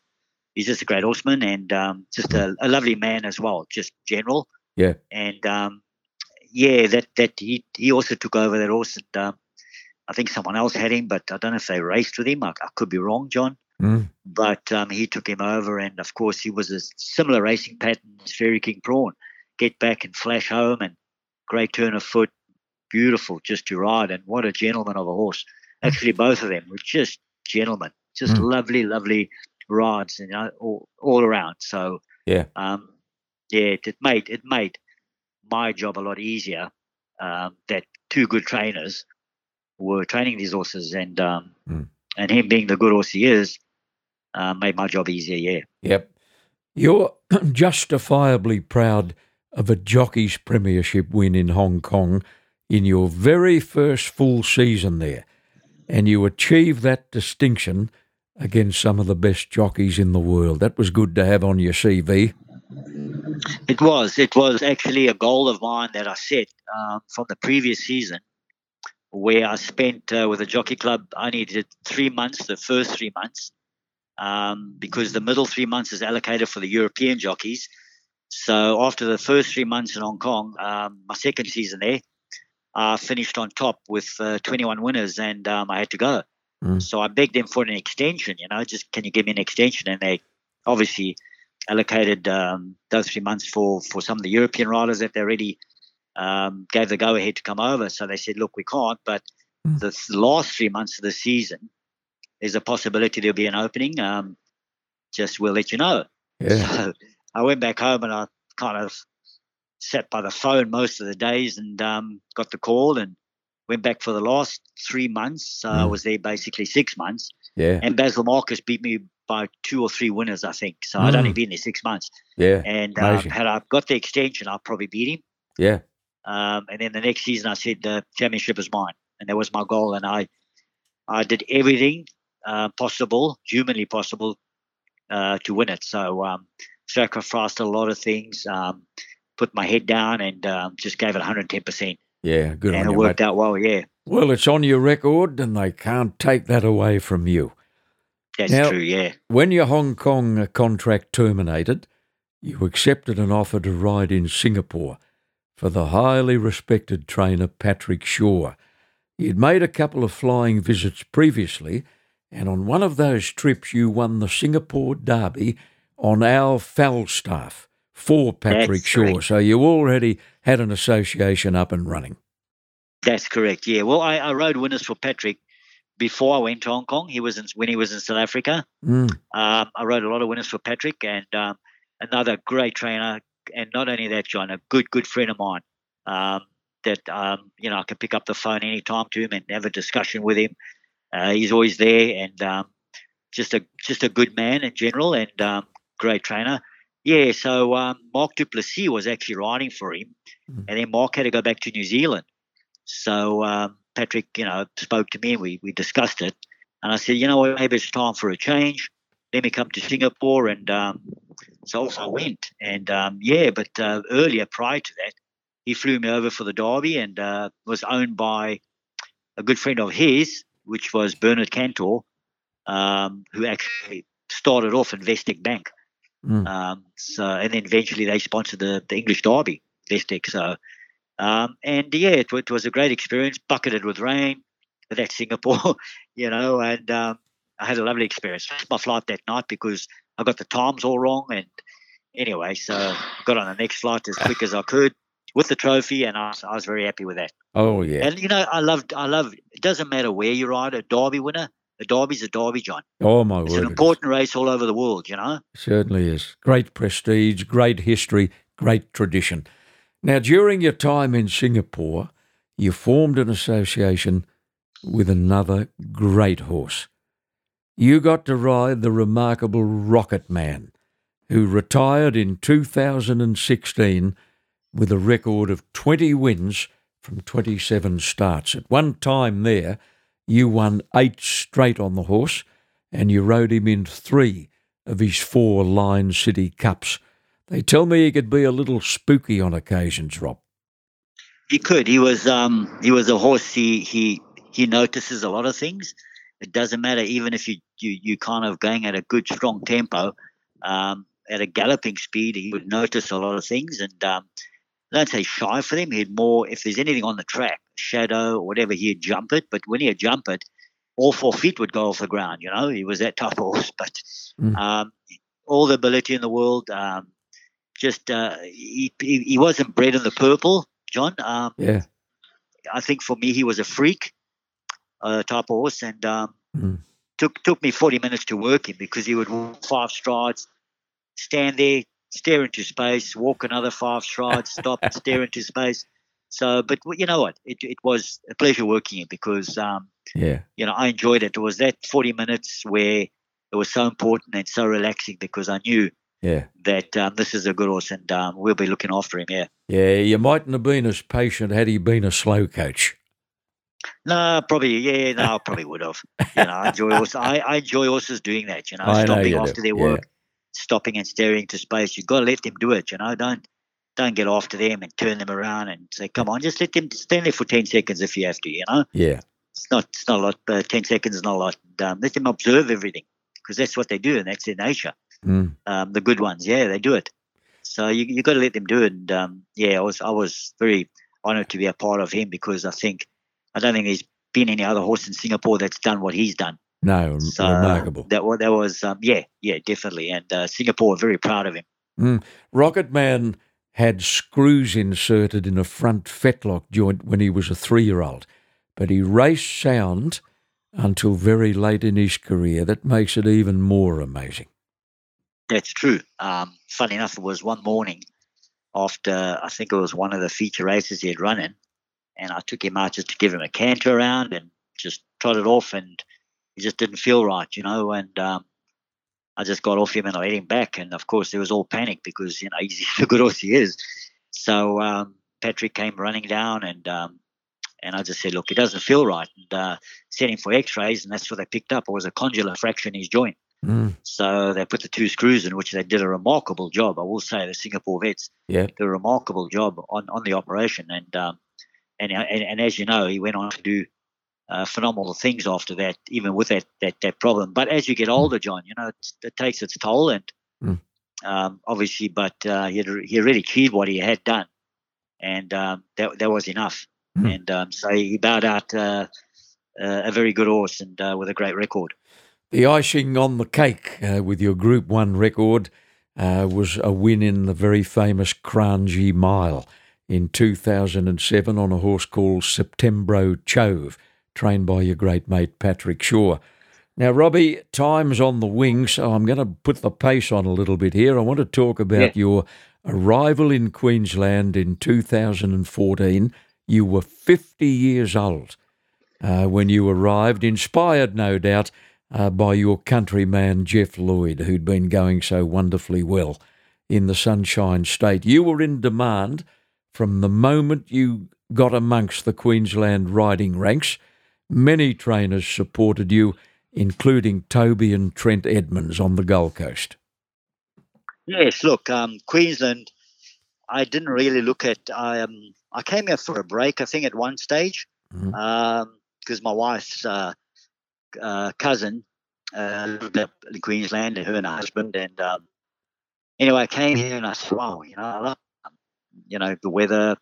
he's just a great horseman and um, just a, a, lovely man as well, just general. Yeah. And um, yeah, that that he he also took over that horse, and um, I think someone else had him, but I don't know if they raced with him. I, I could be wrong, John. Mm. But um, he took him over, and of course, he was a similar racing pattern as Fairy King Prawn. Get back and flash home, and great turn of foot, beautiful just to ride, and what a gentleman of a horse. Mm. Actually, both of them were just gentlemen, just mm. lovely, lovely rides, you know, all, all around. So yeah, um, yeah, it made it made my job a lot easier. Um, that two good trainers were training these horses, and um, mm. and him being the good horse he is, uh, made my job easier. Yeah. Yep. You're justifiably proud of a jockey's premiership win in Hong Kong in your very first full season there, and you achieved that distinction against some of the best jockeys in the world. That was good to have on your CV. It was. It was actually a goal of mine that I set um, from the previous season where I spent uh, with the jockey club. I needed three months, the first three months, um, because the middle three months is allocated for the European jockeys. So after the first three months in Hong Kong, um, my second season there, I finished on top with uh, 21 winners, and um, I had to go. Mm. So I begged them for an extension. You know, just can you give me an extension? And they obviously allocated um, those three months for for some of the European riders that they already um, gave the go ahead to come over. So they said, look, we can't, but mm. the last three months of the season, there's a possibility there'll be an opening. Um, just we'll let you know. Yeah. So I went back home and I kind of sat by the phone most of the days and um, got the call and went back for the last three months. So mm. I was there basically six months. Yeah. And Basil Marcus beat me by two or three winners, I think. So mm. I'd only been there six months. Yeah. And um, had I got the extension, I'd probably beat him. Yeah. Um, and then the next season, I said the championship is mine, and that was my goal. And I, I did everything uh, possible, humanly possible, uh, to win it. So um, sacrificed a lot of things, um, put my head down, and um, just gave it 110 percent. Yeah, good and it you, worked mate. out well. Yeah. Well, it's on your record, and they can't take that away from you. That's now, true. Yeah. When your Hong Kong contract terminated, you accepted an offer to ride in Singapore for the highly respected trainer Patrick Shaw. You'd made a couple of flying visits previously, and on one of those trips you won the Singapore Derby on our Falstaff for Patrick That's Shaw. Correct. So you already had an association up and running. That's correct. Yeah. Well, I, I rode winners for Patrick before I went to Hong Kong. He was in, when he was in South Africa. Mm. Um, I rode a lot of winners for Patrick, and um, another great trainer, and not only that, John, a good good friend of mine. Um, that um, you know I can pick up the phone anytime to him and have a discussion with him. Uh, he's always there and um, just a just a good man in general and um, great trainer. Yeah, so um, Mark Du Plessis was actually riding for him, mm. and then Mark had to go back to New Zealand. So um, Patrick, you know, spoke to me and we we discussed it, and I said, you know what, maybe it's time for a change. Let me come to Singapore, and um, so I went. And um, yeah, but uh, earlier, prior to that, he flew me over for the Derby and uh, was owned by a good friend of his, which was Bernard Kantor, um, who actually started off in Investec Bank. Mm. Um, so and then eventually they sponsored the, the English Derby, Investec. So um, and yeah, it, it, was a great experience, bucketed with rain. But that's Singapore, you know, and um, I had a lovely experience. My flight that night because I got the times all wrong, and anyway, so got on the next flight as quick as I could with the trophy, and I was, I was very happy with that. Oh yeah. And you know, I loved, I love. It doesn't matter where you ride, a Derby winner. A Derby's a Derby, John. Oh my it's word! It's an important race all over the world, you know. Certainly is. Great prestige, great history, great tradition. Now, during your time in Singapore, you formed an association with another great horse. You got to ride the remarkable Rocket Man, who retired in 2016 with a record of 20 wins from 27 starts. At one time there, you won eight straight on the horse, and you rode him in three of his four Lion City Cups. They tell me he could be a little spooky on occasions, Rob. He could. He was um he was a horse. He he he notices a lot of things. It doesn't matter even if you you you kind of going at a good strong tempo, um, at a galloping speed, he would notice a lot of things. And um, don't say shy for them. He'd more, if there's anything on the track, shadow or whatever, he'd jump it. But when he'd jump it, all four feet would go off the ground. You know, he was that type of horse. But mm. um, all the ability in the world. Um, just uh, he, he, he wasn't bred in the purple, John. Um, yeah. I think for me he was a freak uh, type of horse, and um, mm. took took me 40 minutes to work him because he would walk five strides, stand there, stare into space, walk another five strides, stop, stare into space. So, but you know what? It, it was a pleasure working it because, um, yeah, you know, I enjoyed it. It was that 40 minutes where it was so important and so relaxing because I knew yeah that um, this is a good horse and um, we'll be looking after him. Yeah. Yeah, you mightn't have been as patient had he been a slow coach. No, probably yeah. No, I probably would have. You know, I enjoy horses. I, I enjoy horses doing that. You know, I stopping know after do. their work. Yeah stopping and staring into space. You've got to let them do it. You know, don't don't get after them and turn them around and say, "Come on, just let them stand there for ten seconds if you have to." You know. Yeah. It's not. It's not a lot. Uh, ten seconds is not a lot. Um, let them observe everything because that's what they do and that's their nature. Mm. Um, the good ones, yeah, they do it. So you you got to let them do it. And um, yeah, I was I was very honoured to be a part of him because I think I don't think there's been any other horse in Singapore that's done what he's done. No, so, remarkable. That was that was um, yeah yeah definitely, and uh, Singapore are very proud of him. Mm. Rocket Man had screws inserted in a front fetlock joint when he was a three-year-old, but he raced sound until very late in his career. That makes it even more amazing. That's true. Um, funny enough, it was one morning after I think it was one of the feature races he had run in, and I took him out just to give him a canter around and just trotted off and he just didn't feel right, you know. And um, I just got off him and I let him back. And of course, there was all panic because you know he's the good horse he is. So um, Patrick came running down and um, and I just said, look, it doesn't feel right, and uh, sent him for X-rays, and that's what they picked up. It was a condylar fracture in his joint. Mm. So they put the two screws in, which they did a remarkable job. I will say the Singapore vets yeah. did a remarkable job on, on the operation. And, um, and and and as you know, he went on to do uh, phenomenal things after that, even with that, that that problem. But as you get hmm. older, John, you know, it takes its toll, and mm. um, obviously, but uh, he had, he already achieved what he had done, and um, that that was enough. Mm. And um, so he bowed out uh, uh a very good horse and uh, with a great record. The icing on the cake uh, with your Group One record was a win in the very famous Kranji Mile in 2007 on a horse called Septembro Chove trained by your great mate Patrick Shaw. Now, Robbie, time's on the wing, so I'm going to put the pace on a little bit here. I want to talk about yeah. your arrival in Queensland in 2014. You were 50 years old uh, when you arrived, inspired, no doubt, uh, by your countryman Jeff Lloyd, who'd been going so wonderfully well in the Sunshine State. You were in demand from the moment you got amongst the Queensland riding ranks. Many trainers supported you, including Toby and Trent Edmonds on the Gold Coast. Yes, look, um, Queensland. I didn't really look at. I um, I came here for a break. I think at one stage, because mm-hmm. um, my wife's uh, uh, cousin uh, lived up in Queensland, her and her husband, and um, anyway, I came here and I said, "Wow, you know, I love, you know, the weather.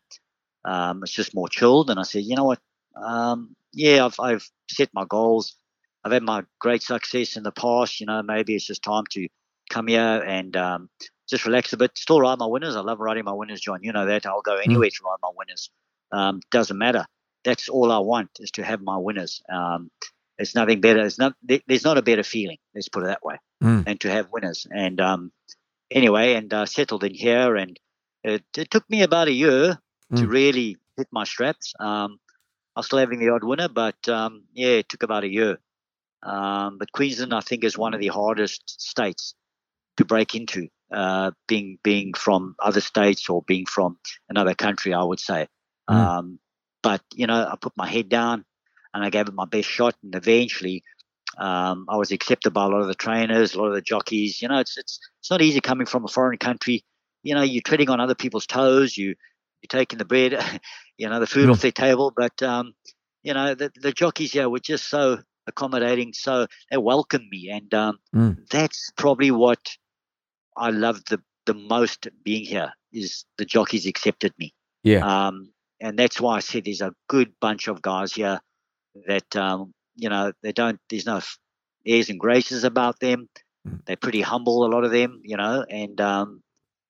Um, it's just more chilled." And I said, "You know what? Um, yeah, I've I've set my goals. I've had my great success in the past. You know, maybe it's just time to come here and um, just relax a bit. Still ride my winners. I love riding my winners, John. You know that. I'll go mm. anywhere mm. to ride my winners. Um, doesn't matter. That's all I want is to have my winners. Um, it's nothing better. It's not. There's not a better feeling. Let's put it that way. Mm. And to have winners. And um, anyway, and uh, settled in here, and it, it, took me about a year mm. to really hit my straps. Um, I was still having the odd winner, but um, yeah, it took about a year. Um, but Queensland, I think, is one of the hardest states to break into, uh, being being from other states or being from another country. I would say. Mm. Um, but you know, I put my head down and I gave it my best shot, and eventually. Um, I was accepted by a lot of the trainers, a lot of the jockeys. You know, it's it's it's not easy coming from a foreign country. You know, you're treading on other people's toes. You you're taking the bread, you know, the food mm. off their table. But um, you know, the the jockeys here were just so accommodating, so they welcomed me, and um, mm. that's probably what I loved the the most being here is the jockeys accepted me. Yeah. Um, and that's why I said there's a good bunch of guys here that um, you know they don't. There's no airs and graces about them. Mm. They're pretty humble, a lot of them, you know, and um,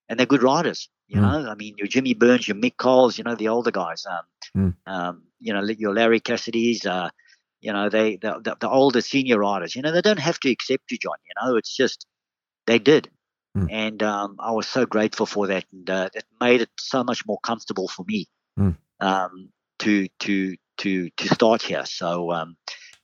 and they're good riders. You mm. know, I mean, your Jimmy Burns, your Mick Coles, you know, the older guys. Um, mm. um, you know, your Larry Cassidy's. Uh, you know, they the, the, the older senior riders. You know, they don't have to accept you, John. You know, it's just they did. Mm. And um, I was so grateful for that, and uh, it made it so much more comfortable for me mm. um, to to to to start here. So um,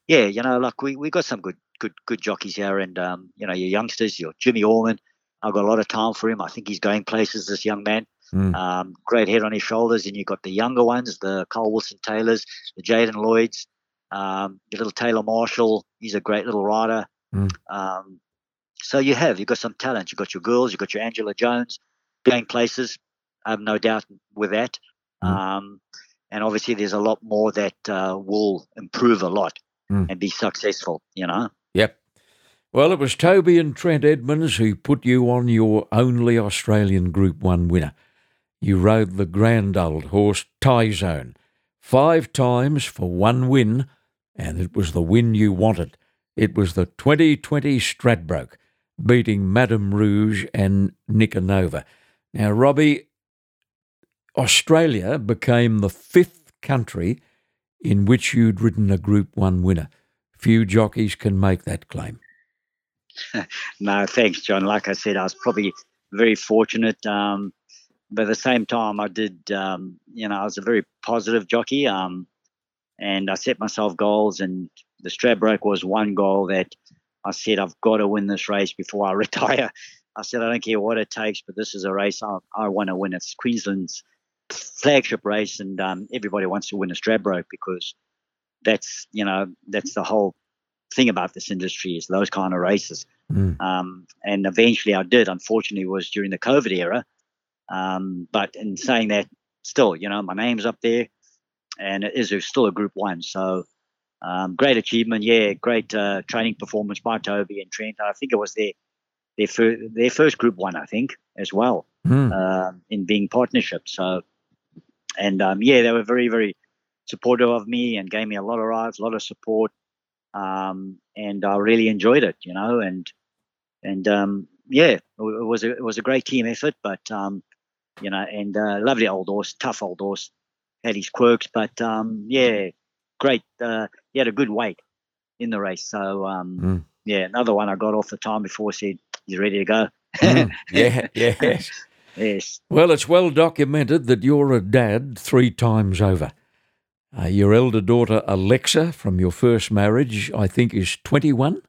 yeah, you know, like we we got some good good good jockeys here, and um, you know, your youngsters, your Jimmy Orman. I've got a lot of time for him. I think he's going places. This young man, mm. um, great head on his shoulders, and you've got the younger ones, the Carl Wilson Taylors, the Jaden Lloyds, um, little Taylor Marshall. He's a great little rider. Mm. Um, so you have you've got some talent. You've got your girls. You've got your Angela Jones going places. I have no doubt with that. Mm. Um, and obviously, there's a lot more that uh, will improve a lot mm. and be successful. You know. Well, it was Toby and Trent Edmonds who put you on your only Australian Group One winner. You rode the grand old horse Tyzone five times for one win, and it was the win you wanted. It was the 2020 Stradbroke beating Madame Rouge and Nicanova. Now, Robbie, Australia became the fifth country in which you'd ridden a Group 1 winner. Few jockeys can make that claim. no, thanks, John. Like I said, I was probably very fortunate. Um, but at the same time, I did, um, you know, I was a very positive jockey. Um, and I set myself goals, and the Stradbroke was one goal that I said, I've got to win this race before I retire. I said, I don't care what it takes, but this is a race I, I want to win. It's Queensland's flagship race, and um, everybody wants to win a Stradbroke because that's, you know, that's the whole thing about this industry is those kind of races. Mm. Um, and eventually I did. Unfortunately, was during the COVID era. Um, but in saying that, still, you know, my name's up there, and it is still a Group One. So um, great achievement, yeah. Great uh, training performance by Toby and Trent. I think it was their their first their first Group One, I think, as well, mm. uh, in being partnership. So, and um, yeah, they were very very supportive of me and gave me a lot of rides, a lot of support, um, and I really enjoyed it, you know, and and um, yeah, it was a it was a great team effort, but um, you know, and uh, lovely old horse, tough old horse, had his quirks, but um, yeah, great. Uh, he had a good weight in the race. So um, mm. yeah, another one I got off the time before said he's ready to go. mm. Yeah, yeah. Yes. Well, it's well documented that you're a dad three times over. Uh, your elder daughter, Alexa, from your first marriage, I think is 21?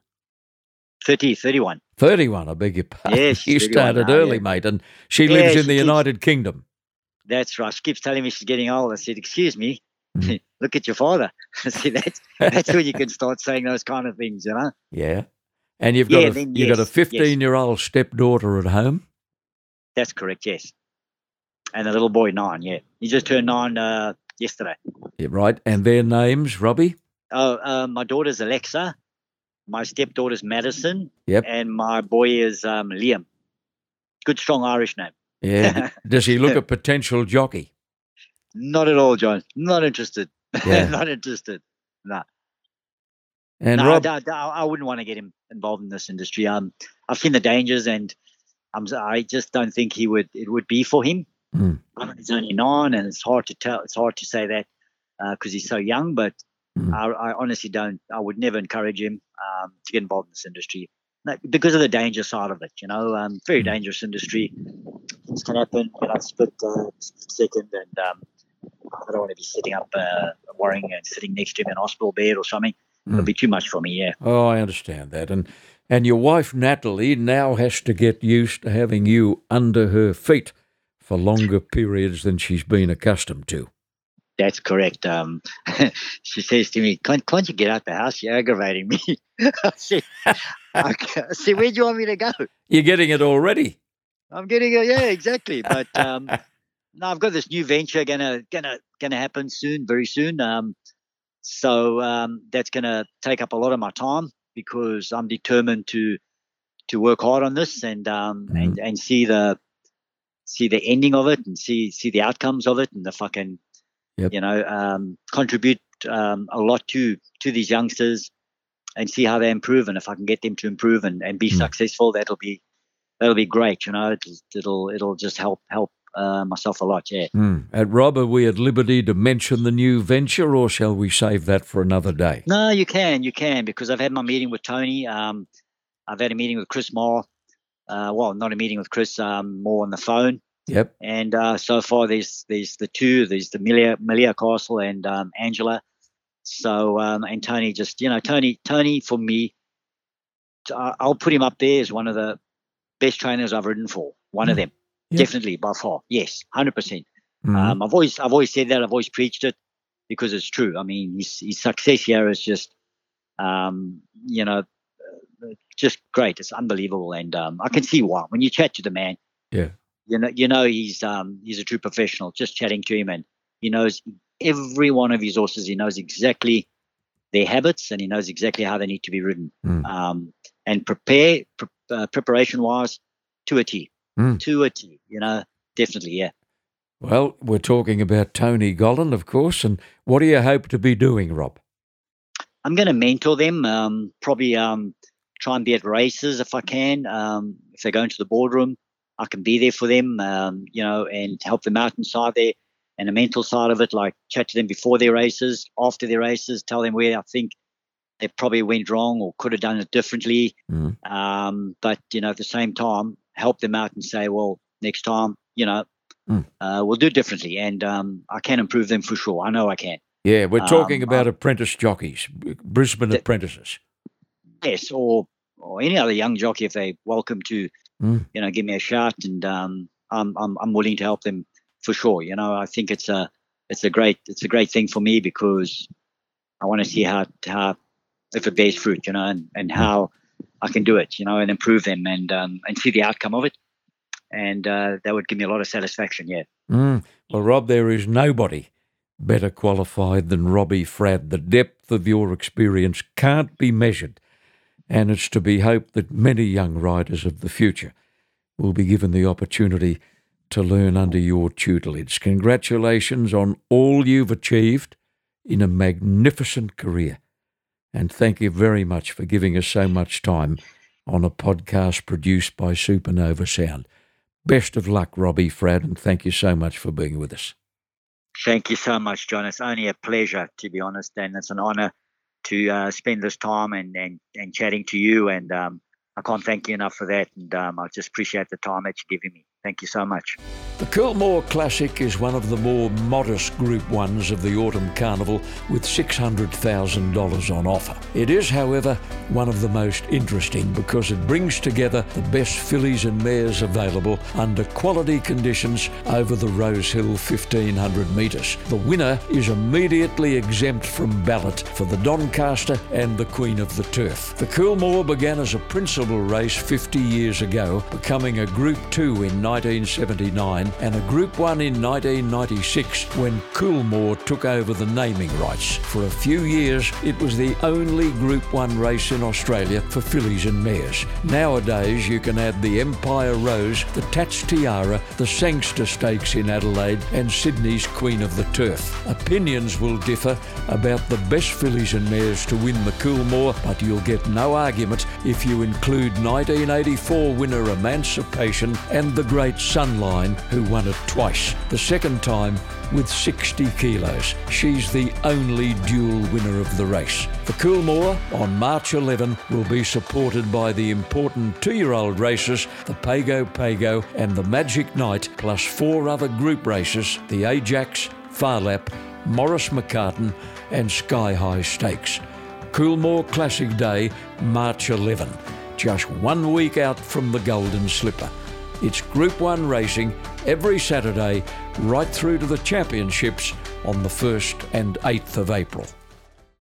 30, 31. 31, I beg your pardon. Yes, you started now, early, yeah. mate, and she Yeah, lives in the keeps- United Kingdom. That's right. She keeps telling me she's getting old. I said, excuse me, Mhm. look at your father. I said, that's, that's when you can start saying those kind of things, you know? Yeah. And you've got Yeah, a, then you've got a yes, yes. 15 year old stepdaughter at home. That's correct, yes. And a little boy, nine, yeah. He just turned nine uh, yesterday. Yeah, right. And their names, Robbie? Oh, uh, my daughter's Alexa. My stepdaughter's Madison. Yep. And my boy is um, Liam. Good, strong Irish name. Yeah. Does he look a potential jockey? Not at all, John. Not interested. Yeah. Not interested. No. And no, Rob, I, I, I wouldn't want to get him involved in this industry. Um, I've seen the dangers, and I'm, s- I just don't think he would. It would be for him. Mm. He's only nine, and it's hard to tell. It's hard to say that because he's so young. But Mm. I, I honestly don't. I would never encourage him um, to get involved in this industry No, because of the danger side of it. You know, um, very Mm. dangerous industry. Things can happen. You know, split uh, second, and um, I don't want to be sitting up uh, worrying and sitting next to him in a hospital bed or something. It'll Mm. be too much for me. Yeah. oh, I understand that. And and your wife Natalie now has to get used to having you under her feet for longer periods than she's been accustomed to. That's correct. Um, she says to me, can't, can't you get out the house? You're aggravating me. I said, okay. I where do you want me to go? You're getting it already. I'm getting it. Yeah, exactly. But um, no, I've got this new venture gonna gonna gonna happen soon, very soon. Um, so um, that's gonna take up a lot of my time because I'm determined to to work hard on this and um, and and see the see the ending of it and see see the outcomes of it and if I can Yep. you know um, contribute um, a lot to to these youngsters and see how they improve and if I can get them to improve and, and be Mm. successful that'll be that'll be great you know it'll it'll, it'll just help help uh, myself a lot yeah. At Rob, are we at liberty to mention the new venture, or shall we save that for another day? no you can you can because I've had my meeting with Tony um, I've had a meeting with Chris Moore uh, well not a meeting with Chris um, more on the phone Yep. and uh, so far there's there's the two there's the Melia, Melia Castle and um, Angela so um, and Tony just you know Tony Tony for me I'll put him up there as one of the best trainers I've ridden for one of Mm. them Yeah. definitely by far yes 100% Mhm. um, I've always I've always said that I've always preached it because it's true I mean his, his success here is just um, you know uh, just great it's unbelievable and um, I can see why when you chat to the man Yeah. You know you know he's um he's a true professional just chatting to him and he knows every one of his horses he knows exactly their habits and he knows exactly how they need to be ridden Mm. um and prepare pre- uh, preparation wise to a t Mm. to a t you know definitely yeah Well, we're talking about Tony Gollan, of course, and what do you hope to be doing, Rob? i'm going to mentor them um probably um try and be at races if i can um if they go into the boardroom i can be there for them um you know and help them out inside there and the mental side of it, like chat to them before their races, after their races, tell them where I think they probably went wrong or could have done it differently. Mm. Um, but you know, at the same time, help them out and say, well, next time, you know, Mm. uh, we'll do it differently, and um, I can improve them for sure. I know I can. Yeah, we're talking Um, about apprentice jockeys, Brisbane The- apprentices. Yes, or or any other young jockey if they welcome to, Mm. you know, give me a shout, and um, I'm I'm I'm willing to help them for sure. You know, I think it's a it's a great it's a great thing for me because I want to see how how if it bears fruit, you know, and, and how I can do it, you know, and improve them and um, and see the outcome of it, and uh, that would give me a lot of satisfaction. Yeah, Mm. Well, Rob, there is nobody better qualified than Robbie Fradd. The depth of your experience can't be measured, and it's to be hoped that many young riders of the future will be given the opportunity to learn under your tutelage. Congratulations on all you've achieved in a magnificent career. And thank you very much for giving us so much time on a podcast produced by Supernova Sound. Best of luck, Robbie Fradd, and thank you so much for being with us. thank you so much, John. It's only a pleasure to be honest, and it's an honour to uh, spend this time and, and and chatting to you. And um, I can't thank you enough for that. And um, I just appreciate the time that you're giving me. Thank you so much. The Coolmore Classic is one of the more modest Group 1s of the Autumn Carnival with $600,000 on offer. It is, however, one of the most interesting because it brings together the best fillies and mares available under quality conditions over the Rosehill 1500 metres. The winner is immediately exempt from ballot for the Doncaster and the Queen of the Turf. The Coolmore began as a principal race 50 years ago, becoming a Group 2 in 1979 and a Group 1 in 1996 when Coolmore took over the naming rights. For a few years, it was the only Group 1 race in Australia for fillies and mares. Nowadays, you can add the Empire Rose, the Tats Tiara, the Sangster Stakes in Adelaide, and Sydney's Queen of the Turf. Opinions will differ about the best fillies and mares to win the Coolmore, but you'll get no argument if you include 1984 winner Emancipation and the Great Sunline, who won it twice. The second time with 60 kilos. She's the only dual winner of the race. The Coolmore on March 11 will be supported by the important two year old races, the Pago Pago and the Magic Night, plus four other group races the Ajax, Farlap, Maurice McCarten, and Sky High Stakes. Coolmore Classic Day, March 11, just one week out from the Golden Slipper. It's Group 1 racing every Saturday right through to the championships on the 1st and 8th of April.